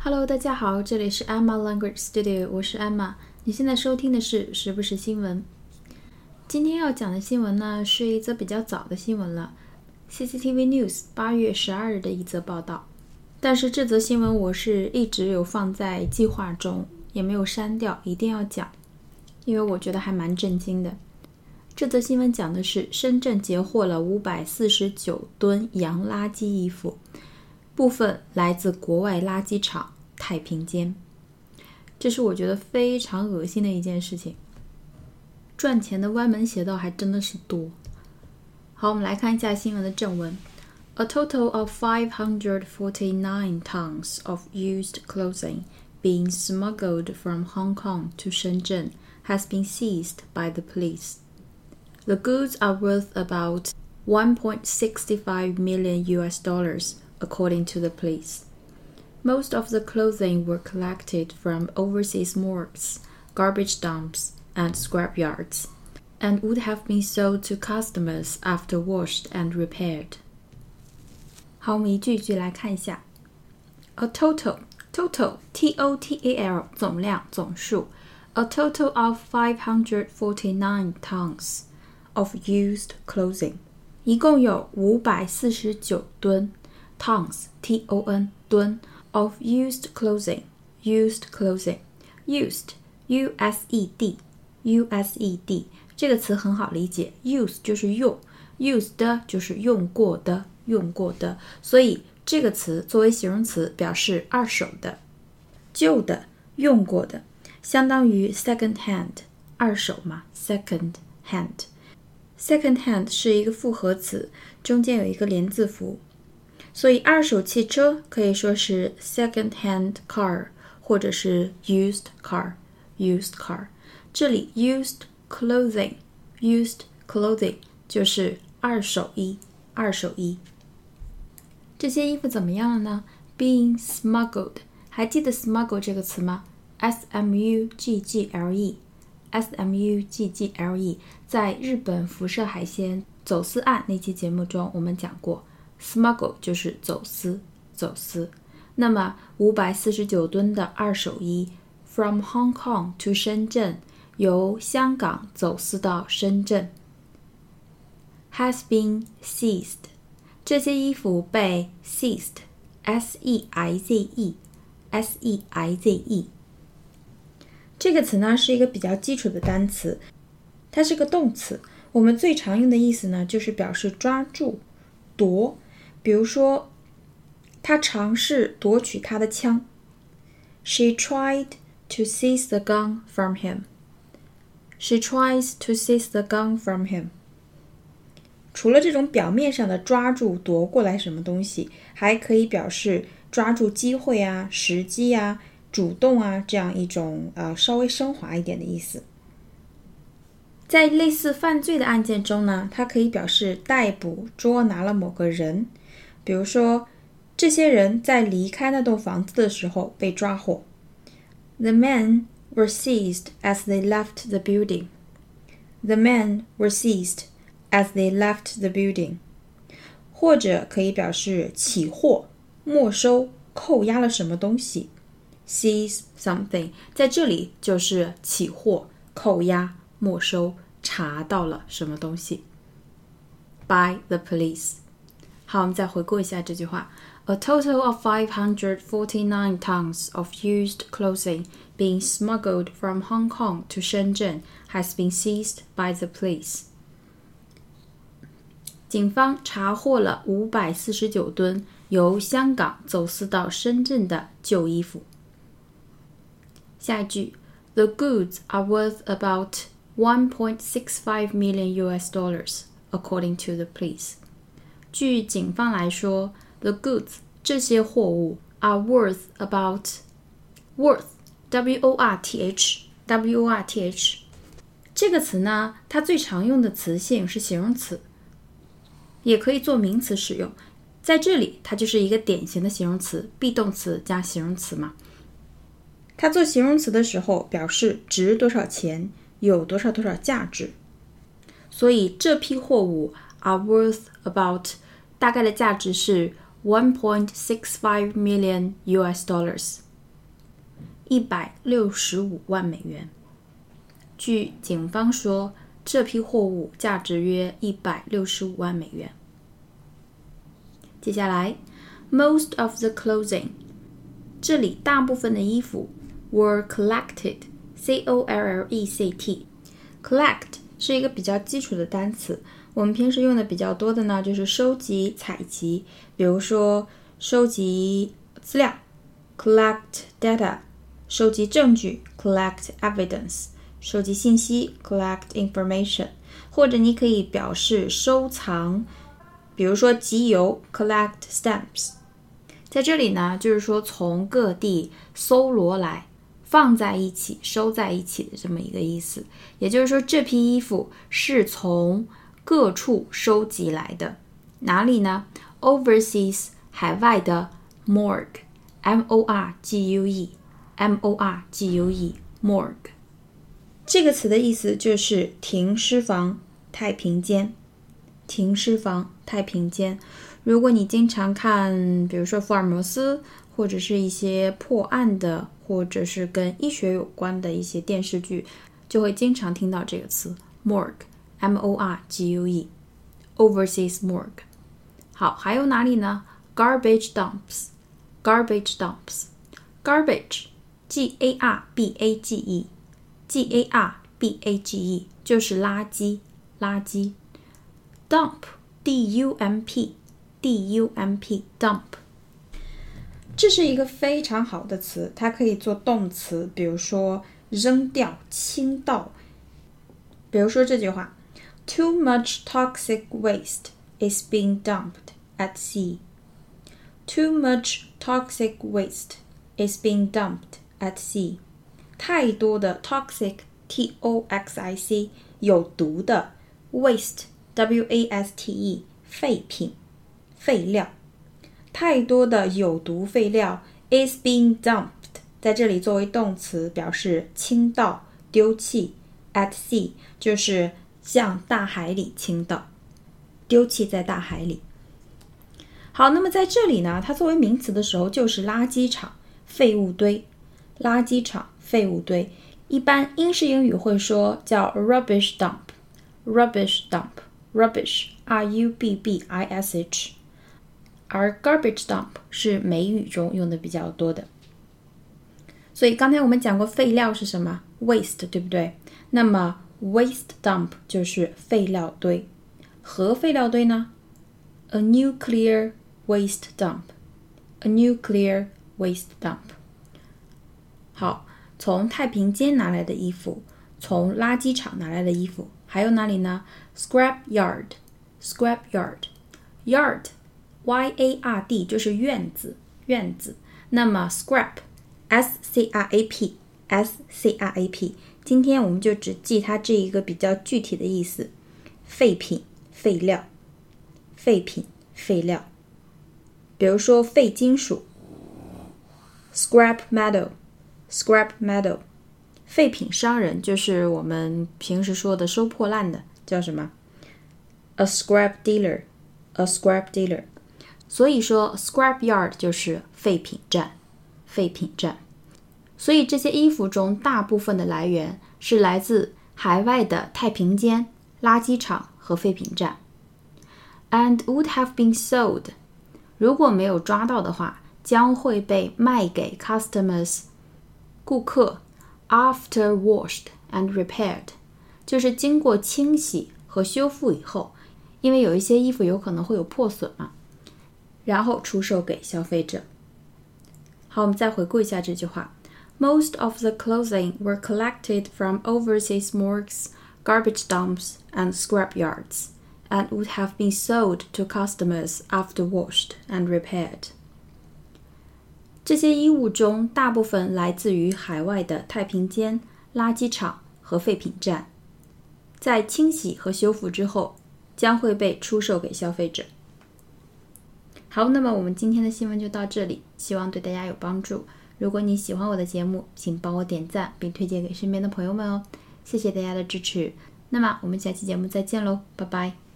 Hello，大家好，这里是 Emma Language Studio，我是 Emma。你现在收听的是时不时新闻。今天要讲的新闻呢，是一则比较早的新闻了，CCTV News 八月十二日的一则报道。但是这则新闻我是一直有放在计划中，也没有删掉，一定要讲，因为我觉得还蛮震惊的。这则新闻讲的是深圳截获了五百四十九吨洋垃圾衣服，部分来自国外垃圾场太平间。这是我觉得非常恶心的一件事情。赚钱的歪门邪道还真的是多。好，我们来看一下新闻的正文。A total of 549 tons of used clothing being smuggled from Hong Kong to Shenzhen has been seized by the police. The goods are worth about 1.65 million US dollars, according to the police. Most of the clothing were collected from overseas morgues, garbage dumps, and scrapyards, and would have been sold to customers after washed and repaired. 好，我们一句一句来看一下。A total total t o t a l 总量总数，a total of five hundred forty nine tons of used clothing，一共有五百四十九吨 tons t o n 吨 of used clothing used clothing used u s e d u s e d 这个词很好理解，use 就是用，used 就是用过的。用过的，所以这个词作为形容词表示二手的、旧的、用过的，相当于 second hand，二手嘛，second hand。second hand 是一个复合词，中间有一个连字符，所以二手汽车可以说是 second hand car，或者是 used car，used car。这里 used clothing，used clothing 就是二手衣，二手衣。这些衣服怎么样了呢？Being smuggled，还记得 smuggle 这个词吗？S M U G G L E，S M U G G L E，在日本辐射海鲜走私案那期节目中，我们讲过，smuggle 就是走私，走私。那么五百四十九吨的二手衣，from Hong Kong to 深圳，由香港走私到深圳，has been seized。这些衣服被 seized，s e i z e，s e i z e。这个词呢是一个比较基础的单词，它是个动词。我们最常用的意思呢就是表示抓住、夺。比如说，他尝试夺取他的枪。She tried to seize the gun from him. She tries to seize the gun from him. 除了这种表面上的抓住、夺过来什么东西，还可以表示抓住机会啊、时机啊、主动啊这样一种呃稍微升华一点的意思。在类似犯罪的案件中呢，它可以表示逮捕、捉拿了某个人。比如说，这些人在离开那栋房子的时候被抓获。The men were seized as they left the building. The men were seized. as they left the building，或者可以表示起获、没收、扣押了什么东西，seize something，在这里就是起获、扣押、没收、查到了什么东西。By the police。好，我们再回顾一下这句话：A total of 549 tons of used clothing being smuggled from Hong Kong to Shenzhen has been seized by the police. 警方查获了五百四十九吨由香港走私到深圳的旧衣服。下一句，The goods are worth about one point six five million U.S. dollars, according to the police。据警方来说，the goods 这些货物 are worth about worth w o r t h w o r t h 这个词呢，它最常用的词性是形容词。也可以做名词使用，在这里它就是一个典型的形容词，be 动词加形容词嘛。它做形容词的时候表示值多少钱， 有多少多少价值。所以这批货物 are worth about 大概的价值是 one point six five million U.S. dollars 一百六十五万美元。据警方说，这批货物价值约一百六十五万美元。接下来，most of the clothing，这里大部分的衣服 were collected C O L L E C T，collect 是一个比较基础的单词。我们平时用的比较多的呢，就是收集、采集，比如说收集资料，collect data；收集证据，collect evidence；收集信息，collect information。或者你可以表示收藏，比如说集邮，collect stamps。在这里呢，就是说从各地搜罗来，放在一起，收在一起的这么一个意思。也就是说，这批衣服是从各处收集来的，哪里呢？Overseas 海外的 morgue，m o r g u e，m o r g u e，morgue 这个词的意思就是停尸房、太平间。停尸房、太平间。如果你经常看，比如说福尔摩斯，或者是一些破案的，或者是跟医学有关的一些电视剧，就会经常听到这个词 morgue。M O R G U E，overseas morgue。好，还有哪里呢？Garbage dumps，garbage dumps，garbage，G A R B A G E，G A R B A G E 就是垃圾，垃圾。Dump，D U M P，D U M P，dump。这是一个非常好的词，它可以做动词，比如说扔掉、倾倒。比如说这句话。Too much toxic waste is being dumped at sea. Too much toxic waste is being dumped at sea. 太多的 toxic t o x i c 有毒的 waste w a s t e 废品废料， 太多的有毒废料 is being dumped 在这里作为动词表示倾倒丢弃 at sea 就是向大海里倾倒，丢弃在大海里。好，那么在这里呢，它作为名词的时候就是垃圾场、废物堆。垃圾场、废物堆，一般英式英语会说叫 rubbish dump，rubbish dump，rubbish，r u b b i s h，而 garbage dump 是美语中用的比较多的。所以刚才我们讲过废料是什么？waste，对不对？那么 Waste dump 就是废料堆，核废料堆呢？A nuclear waste dump，a nuclear waste dump。好，从太平间拿来的衣服，从垃圾场拿来的衣服，还有哪里呢？scrap yard，scrap yard，yard yard 就是院子，院子。那么 scrap，s c r a p，s c r a p。今天我们就只记它这一个比较具体的意思：废品、废料、废品、废料。比如说废金属，scrap metal，scrap metal。废品商人就是我们平时说的收破烂的，叫什么？a scrap dealer，a scrap dealer。所以说 scrap yard 就是废品站，废品站。所以这些衣服中大部分的来源是来自海外的太平间、垃圾场和废品站。And would have been sold，如果没有抓到的话，将会被卖给 customers，顾客。After washed and repaired，就是经过清洗和修复以后，因为有一些衣服有可能会有破损嘛，然后出售给消费者。好，我们再回顾一下这句话。Most of the clothing were collected from overseas morgues, garbage dumps, and scrap yards, and would have been sold to customers after washed and repaired. 这些衣物中大部分来自于海外的太平间、垃圾场和废品站，在清洗和修复之后，将会被出售给消费者。 好，那么我们今天的新闻就到这里，希望对大家有帮助。如果你喜欢我的节目，请帮我点赞并推荐给身边的朋友们哦，谢谢大家的支持。那么我们下期节目再见喽，拜拜。